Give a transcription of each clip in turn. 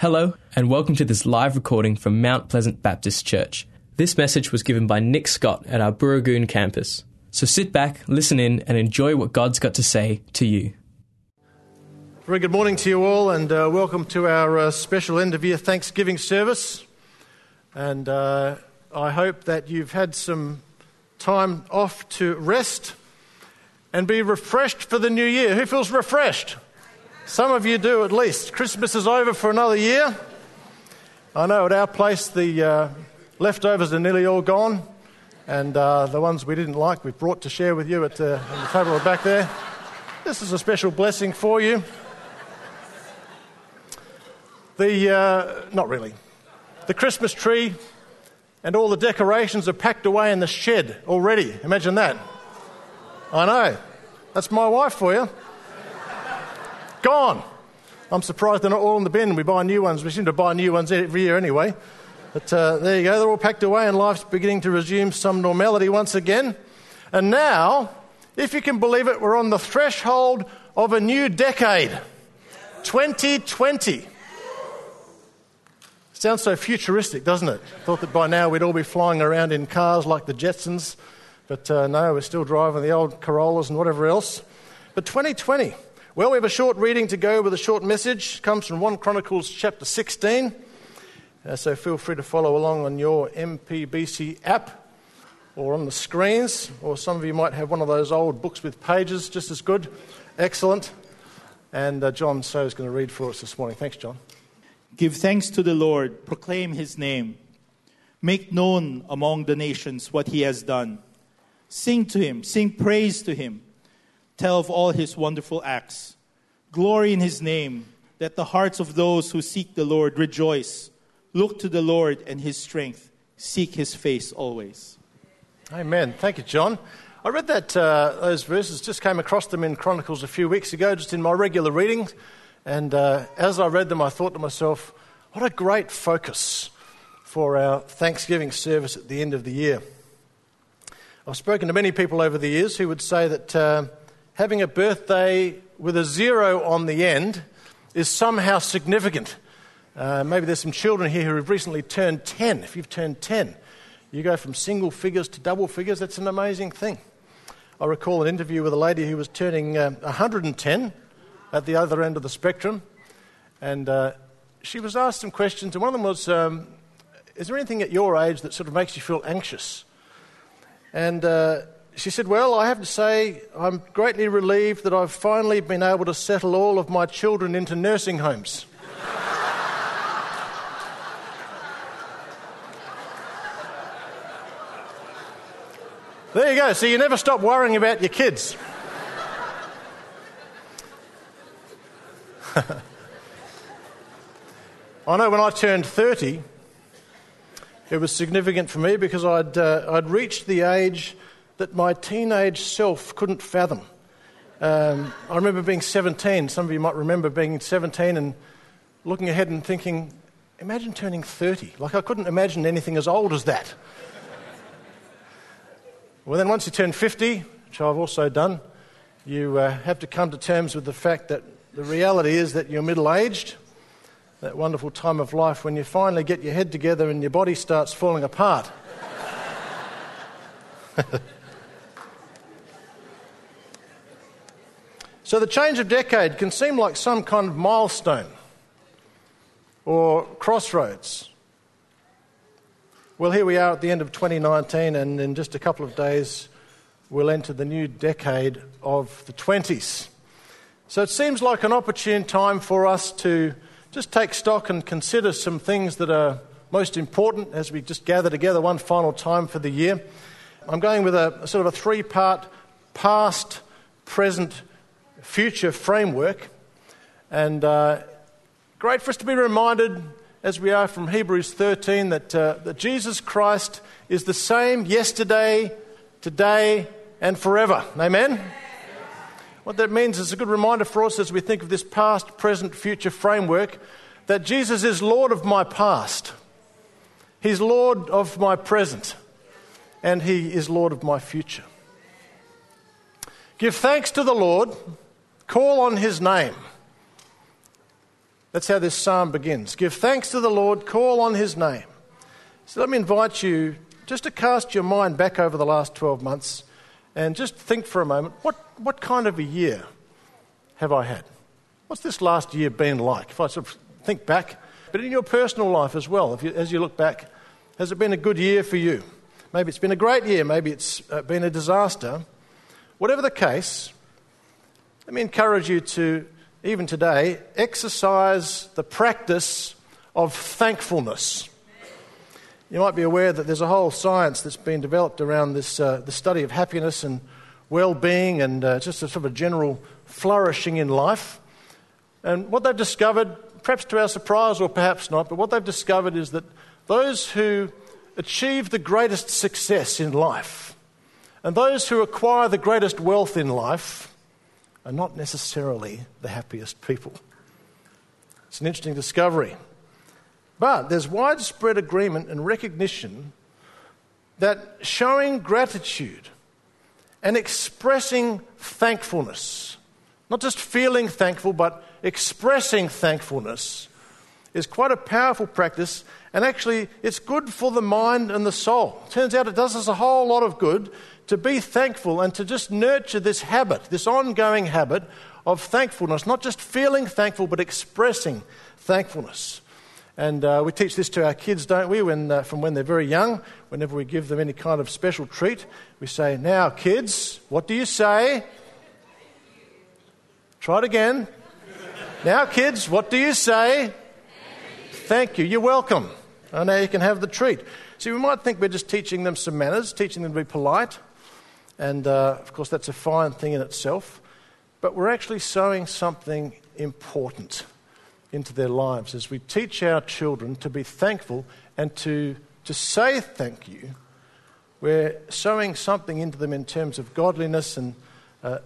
Hello, and welcome to this live recording from Mount Pleasant Baptist Church. This message was given by Nick Scott at our Burragoon campus. So sit back, listen in, and enjoy what God's got to say to you. Very good morning to you all, and uh, welcome to our uh, special end of year Thanksgiving service. And uh, I hope that you've had some time off to rest and be refreshed for the new year. Who feels refreshed? Some of you do at least. Christmas is over for another year. I know at our place the uh, leftovers are nearly all gone, and uh, the ones we didn't like we've brought to share with you at the, the table back there. This is a special blessing for you. The, uh, not really. The Christmas tree and all the decorations are packed away in the shed already. Imagine that. I know. That's my wife for you. Gone. I'm surprised they're not all in the bin. We buy new ones. We seem to buy new ones every year anyway. But uh, there you go. They're all packed away, and life's beginning to resume some normality once again. And now, if you can believe it, we're on the threshold of a new decade 2020. Sounds so futuristic, doesn't it? Thought that by now we'd all be flying around in cars like the Jetsons, but uh, no, we're still driving the old Corollas and whatever else. But 2020, well, we have a short reading to go with a short message. It comes from 1 Chronicles chapter 16. Uh, so feel free to follow along on your MPBC app or on the screens, or some of you might have one of those old books with pages, just as good. Excellent. And uh, John So is going to read for us this morning. Thanks, John. Give thanks to the Lord, proclaim his name. Make known among the nations what he has done. Sing to him, sing praise to him tell of all his wonderful acts. Glory in his name, that the hearts of those who seek the Lord rejoice. Look to the Lord and his strength. Seek his face always. Amen. Thank you, John. I read that uh, those verses, just came across them in Chronicles a few weeks ago, just in my regular readings. And uh, as I read them, I thought to myself, what a great focus for our Thanksgiving service at the end of the year. I've spoken to many people over the years who would say that uh, having a birthday with a zero on the end is somehow significant. Uh, maybe there's some children here who have recently turned 10. If you've turned 10, you go from single figures to double figures. That's an amazing thing. I recall an interview with a lady who was turning uh, 110 at the other end of the spectrum. And uh, she was asked some questions, and one of them was um, Is there anything at your age that sort of makes you feel anxious? And uh, she said, Well, I have to say, I'm greatly relieved that I've finally been able to settle all of my children into nursing homes. there you go. So you never stop worrying about your kids. I know when I turned 30, it was significant for me because I'd, uh, I'd reached the age that my teenage self couldn't fathom. Um, I remember being 17. Some of you might remember being 17 and looking ahead and thinking, imagine turning 30. Like, I couldn't imagine anything as old as that. well, then, once you turn 50, which I've also done, you uh, have to come to terms with the fact that the reality is that you're middle aged. That wonderful time of life when you finally get your head together and your body starts falling apart. So the change of decade can seem like some kind of milestone or crossroads. Well, here we are at the end of 2019, and in just a couple of days, we'll enter the new decade of the 20s. So it seems like an opportune time for us to just take stock and consider some things that are most important as we just gather together one final time for the year. I'm going with a, a sort of a three part past, present, future framework. And uh, great for us to be reminded, as we are from Hebrews 13, that, uh, that Jesus Christ is the same yesterday, today, and forever. Amen? What that means is a good reminder for us as we think of this past, present, future framework that Jesus is Lord of my past, He's Lord of my present, and He is Lord of my future. Give thanks to the Lord Call on his name. That's how this psalm begins. Give thanks to the Lord, call on his name. So let me invite you just to cast your mind back over the last 12 months and just think for a moment what, what kind of a year have I had? What's this last year been like? If I sort of think back, but in your personal life as well, you, as you look back, has it been a good year for you? Maybe it's been a great year, maybe it's uh, been a disaster. Whatever the case, let me encourage you to, even today, exercise the practice of thankfulness. You might be aware that there's a whole science that's been developed around this, uh, the study of happiness and well being and uh, just a sort of a general flourishing in life. And what they've discovered, perhaps to our surprise or perhaps not, but what they've discovered is that those who achieve the greatest success in life and those who acquire the greatest wealth in life are not necessarily the happiest people. It's an interesting discovery. But there's widespread agreement and recognition that showing gratitude and expressing thankfulness, not just feeling thankful, but expressing thankfulness, is quite a powerful practice. And actually, it's good for the mind and the soul. Turns out it does us a whole lot of good to be thankful and to just nurture this habit, this ongoing habit of thankfulness, not just feeling thankful, but expressing thankfulness. And uh, we teach this to our kids, don't we, when, uh, from when they're very young. Whenever we give them any kind of special treat, we say, Now, kids, what do you say? Try it again. now, kids, what do you say? Thank you. You're welcome. And now you can have the treat. See, we might think we're just teaching them some manners, teaching them to be polite. And uh, of course, that's a fine thing in itself. But we're actually sowing something important into their lives as we teach our children to be thankful and to, to say thank you. We're sowing something into them in terms of godliness and uh,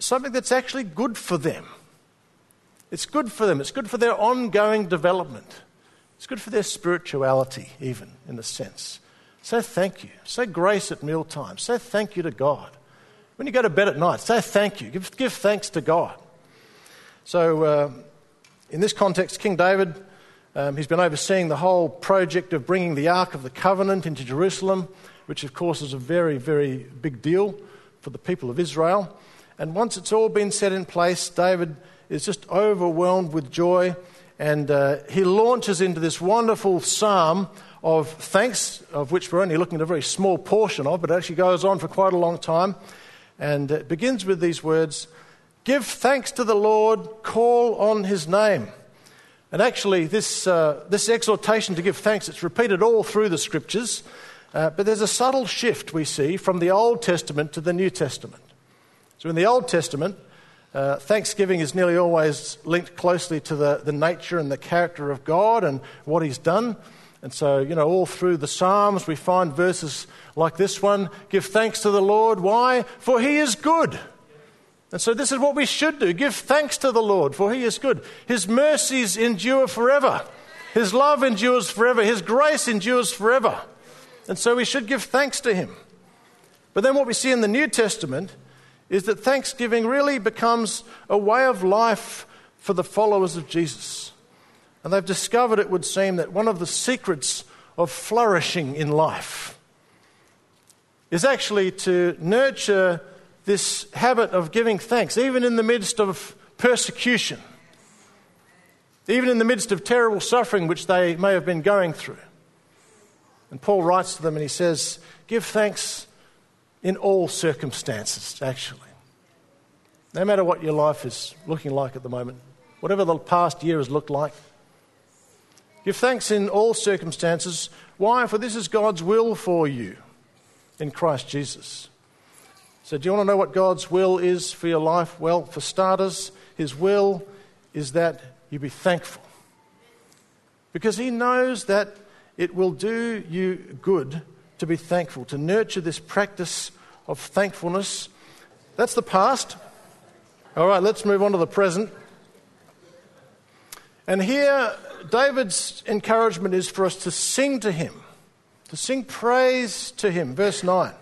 something that's actually good for them. It's good for them, it's good for their ongoing development, it's good for their spirituality, even in a sense. Say thank you. Say grace at mealtime. Say thank you to God. When you go to bed at night, say thank you. Give, give thanks to God. So, uh, in this context, King David, um, he's been overseeing the whole project of bringing the Ark of the Covenant into Jerusalem, which, of course, is a very, very big deal for the people of Israel. And once it's all been set in place, David is just overwhelmed with joy and uh, he launches into this wonderful psalm of thanks, of which we're only looking at a very small portion of, but it actually goes on for quite a long time. And it begins with these words Give thanks to the Lord, call on his name. And actually, this, uh, this exhortation to give thanks, it's repeated all through the scriptures, uh, but there's a subtle shift we see from the Old Testament to the New Testament. So in the Old Testament, uh, thanksgiving is nearly always linked closely to the, the nature and the character of God and what He's done. And so, you know, all through the Psalms, we find verses like this one Give thanks to the Lord. Why? For He is good. And so, this is what we should do give thanks to the Lord, for He is good. His mercies endure forever, His love endures forever, His grace endures forever. And so, we should give thanks to Him. But then, what we see in the New Testament is that thanksgiving really becomes a way of life for the followers of Jesus. And they've discovered, it would seem, that one of the secrets of flourishing in life is actually to nurture this habit of giving thanks, even in the midst of persecution, even in the midst of terrible suffering which they may have been going through. And Paul writes to them and he says, Give thanks in all circumstances, actually. No matter what your life is looking like at the moment, whatever the past year has looked like, give thanks in all circumstances. Why? For this is God's will for you in Christ Jesus. So, do you want to know what God's will is for your life? Well, for starters, His will is that you be thankful. Because He knows that it will do you good to be thankful, to nurture this practice of thankfulness. That's the past. All right, let's move on to the present. And here, David's encouragement is for us to sing to Him, to sing praise to Him. Verse 9.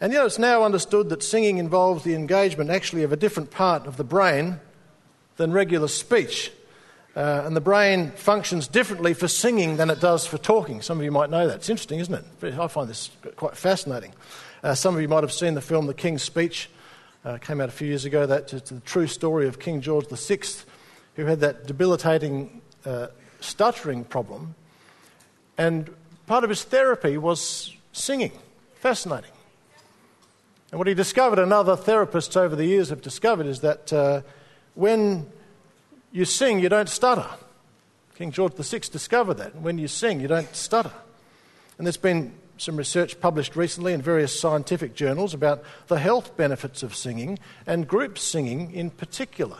And you know, it's now understood that singing involves the engagement actually of a different part of the brain than regular speech. Uh, and the brain functions differently for singing than it does for talking. Some of you might know that. It's interesting, isn't it? I find this quite fascinating. Uh, some of you might have seen the film The King's Speech. Uh, came out a few years ago. That's the true story of King George VI, who had that debilitating uh, stuttering problem. And part of his therapy was singing. Fascinating. And what he discovered, and other therapists over the years have discovered, is that uh, when you sing, you don't stutter. King George VI discovered that. When you sing, you don't stutter. And there's been some research published recently in various scientific journals about the health benefits of singing and group singing in particular.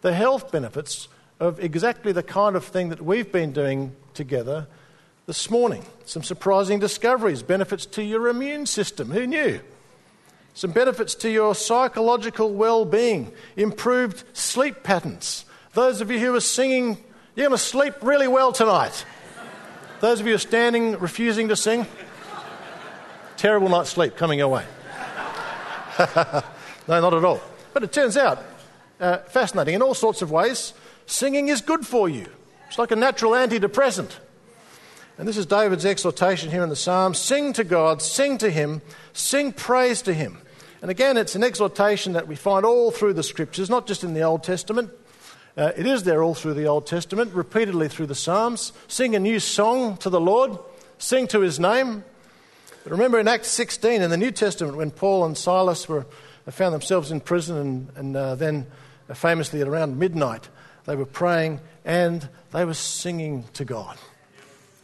The health benefits of exactly the kind of thing that we've been doing together this morning. Some surprising discoveries, benefits to your immune system. Who knew? Some benefits to your psychological well being, improved sleep patterns. Those of you who are singing, you're going to sleep really well tonight. Those of you who are standing, refusing to sing, terrible night's sleep coming your way. no, not at all. But it turns out, uh, fascinating in all sorts of ways, singing is good for you. It's like a natural antidepressant. And this is David's exhortation here in the Psalms sing to God, sing to Him, sing praise to Him. And again, it's an exhortation that we find all through the scriptures, not just in the Old Testament. Uh, it is there all through the Old Testament, repeatedly through the Psalms. Sing a new song to the Lord, sing to His name. But remember in Acts 16 in the New Testament, when Paul and Silas were, found themselves in prison and, and uh, then famously at around midnight, they were praying and they were singing to God.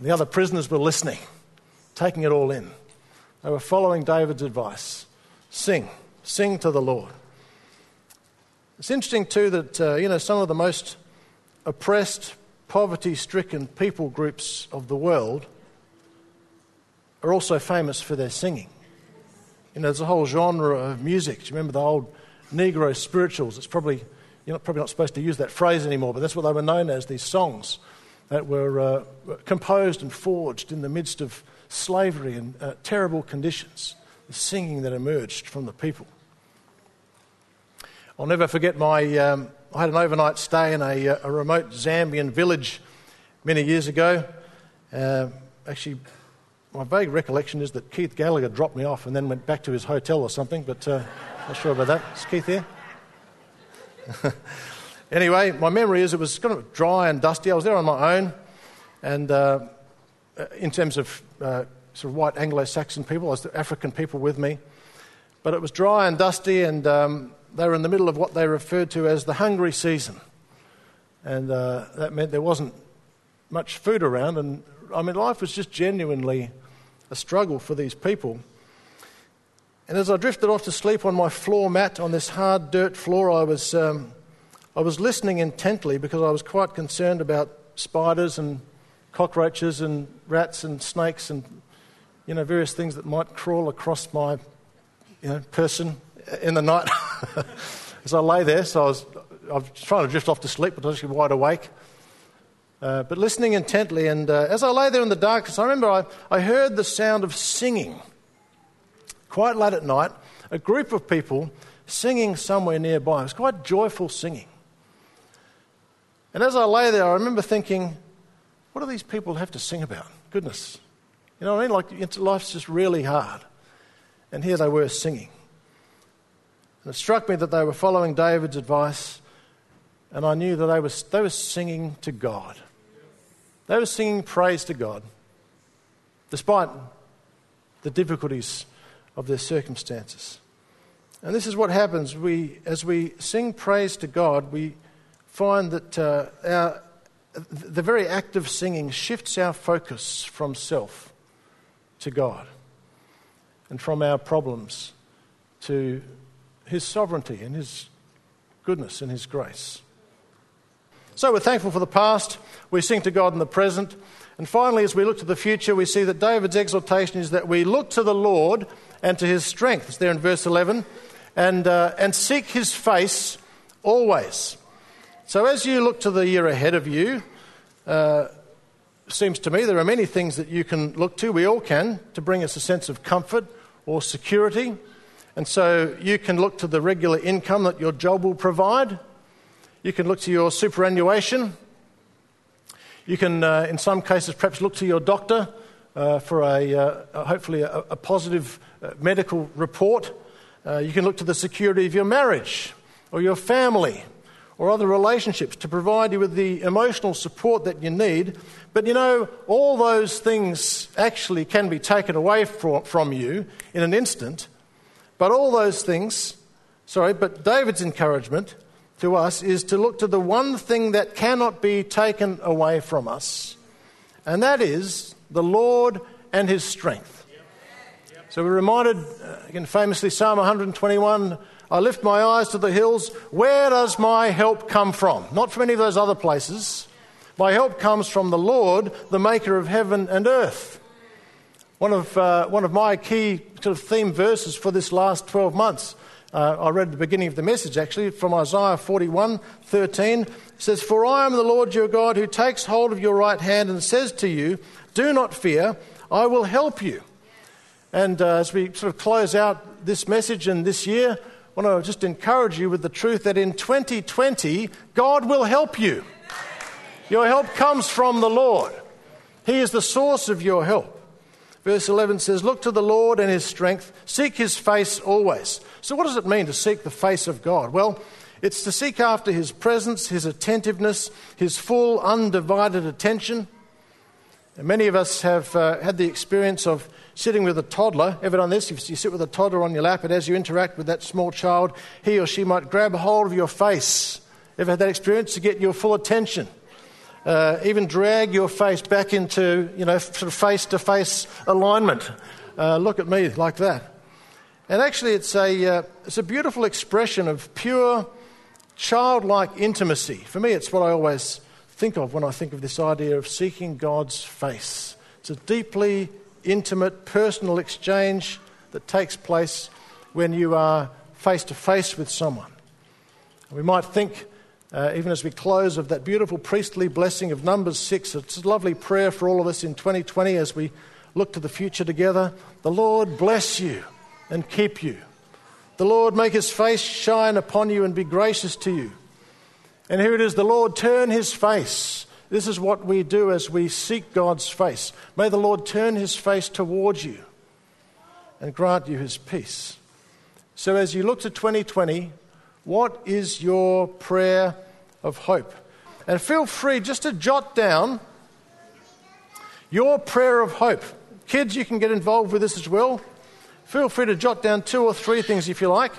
The other prisoners were listening, taking it all in. They were following David's advice sing, sing to the Lord. It's interesting, too, that uh, you know, some of the most oppressed, poverty stricken people groups of the world are also famous for their singing. You know, there's a whole genre of music. Do you remember the old Negro spirituals? It's probably, you're not, probably not supposed to use that phrase anymore, but that's what they were known as, these songs that were uh, composed and forged in the midst of slavery and uh, terrible conditions, the singing that emerged from the people. I'll never forget my, um, I had an overnight stay in a, uh, a, remote Zambian village many years ago. Uh, actually, my vague recollection is that Keith Gallagher dropped me off and then went back to his hotel or something, but uh, not sure about that. Is Keith here? Anyway, my memory is it was kind of dry and dusty. I was there on my own, and uh, uh in terms of uh, sort of white Anglo Saxon people, I was African people with me. But it was dry and dusty, and um, they were in the middle of what they referred to as the hungry season. And uh, that meant there wasn't much food around, and I mean, life was just genuinely a struggle for these people. And as I drifted off to sleep on my floor mat on this hard dirt floor, I was. Um, I was listening intently because I was quite concerned about spiders and cockroaches and rats and snakes and you know various things that might crawl across my you know person in the night. As I lay there, so I was, I was trying to drift off to sleep, but I was actually wide awake. Uh, but listening intently, and uh, as I lay there in the darkness, I remember I, I heard the sound of singing. Quite late at night, a group of people singing somewhere nearby. It was quite joyful singing. And as I lay there, I remember thinking, what do these people have to sing about? Goodness. You know what I mean? Like, life's just really hard. And here they were singing. And it struck me that they were following David's advice, and I knew that they were, they were singing to God. They were singing praise to God, despite the difficulties of their circumstances. And this is what happens. We, as we sing praise to God, we find that uh, our, the very act of singing shifts our focus from self to God and from our problems to His sovereignty and His goodness and His grace. So we're thankful for the past, we sing to God in the present, and finally, as we look to the future, we see that David's exhortation is that we look to the Lord and to His strength. It's there in verse 11, and, uh, and seek His face always. So, as you look to the year ahead of you, uh, seems to me there are many things that you can look to, we all can, to bring us a sense of comfort or security. And so you can look to the regular income that your job will provide. You can look to your superannuation You can, uh, in some cases, perhaps look to your doctor uh, for a, uh, hopefully a, a positive uh, medical report. Uh, you can look to the security of your marriage or your family or other relationships to provide you with the emotional support that you need. But you know, all those things actually can be taken away from, from you in an instant. But all those things, sorry, but David's encouragement to us is to look to the one thing that cannot be taken away from us, and that is the Lord and his strength. So we're reminded, uh, again, famously, Psalm 121 I lift my eyes to the hills. Where does my help come from? Not from any of those other places. My help comes from the Lord, the maker of heaven and earth. One of, uh, one of my key sort of theme verses for this last 12 months, uh, I read at the beginning of the message actually, from Isaiah 41 13. It says, For I am the Lord your God who takes hold of your right hand and says to you, Do not fear, I will help you. And uh, as we sort of close out this message and this year, I want to just encourage you with the truth that in 2020, God will help you. Your help comes from the Lord, He is the source of your help. Verse 11 says, Look to the Lord and His strength, seek His face always. So, what does it mean to seek the face of God? Well, it's to seek after His presence, His attentiveness, His full, undivided attention. And many of us have uh, had the experience of sitting with a toddler. Ever done this? If you sit with a toddler on your lap, and as you interact with that small child, he or she might grab hold of your face. Ever had that experience to get your full attention? Uh, even drag your face back into, you know, sort of face to face alignment. Uh, look at me like that. And actually, it's a, uh, it's a beautiful expression of pure childlike intimacy. For me, it's what I always think of when I think of this idea of seeking God's face. It's a deeply intimate, personal exchange that takes place when you are face to face with someone. We might think, uh, even as we close, of that beautiful priestly blessing of Numbers 6. It's a lovely prayer for all of us in 2020 as we look to the future together. The Lord bless you and keep you. The Lord make his face shine upon you and be gracious to you. And here it is the Lord turn his face this is what we do as we seek God's face. May the Lord turn his face towards you and grant you his peace. So, as you look to 2020, what is your prayer of hope? And feel free just to jot down your prayer of hope. Kids, you can get involved with this as well. Feel free to jot down two or three things if you like.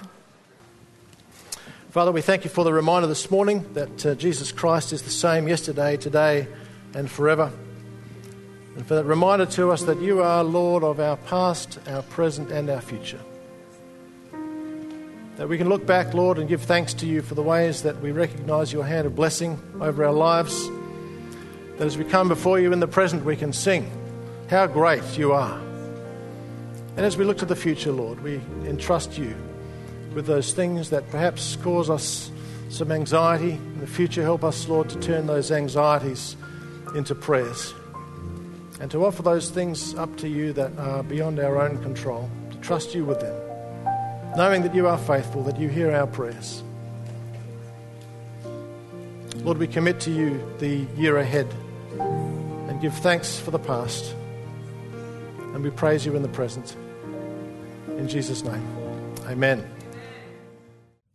Father, we thank you for the reminder this morning that uh, Jesus Christ is the same yesterday, today, and forever. And for that reminder to us that you are Lord of our past, our present, and our future. That we can look back, Lord, and give thanks to you for the ways that we recognize your hand of blessing over our lives. That as we come before you in the present, we can sing how great you are. And as we look to the future, Lord, we entrust you with those things that perhaps cause us some anxiety. In the future, help us, Lord, to turn those anxieties into prayers and to offer those things up to you that are beyond our own control, to trust you with them, knowing that you are faithful, that you hear our prayers. Lord, we commit to you the year ahead and give thanks for the past. And we praise you in the present. In Jesus' name, amen.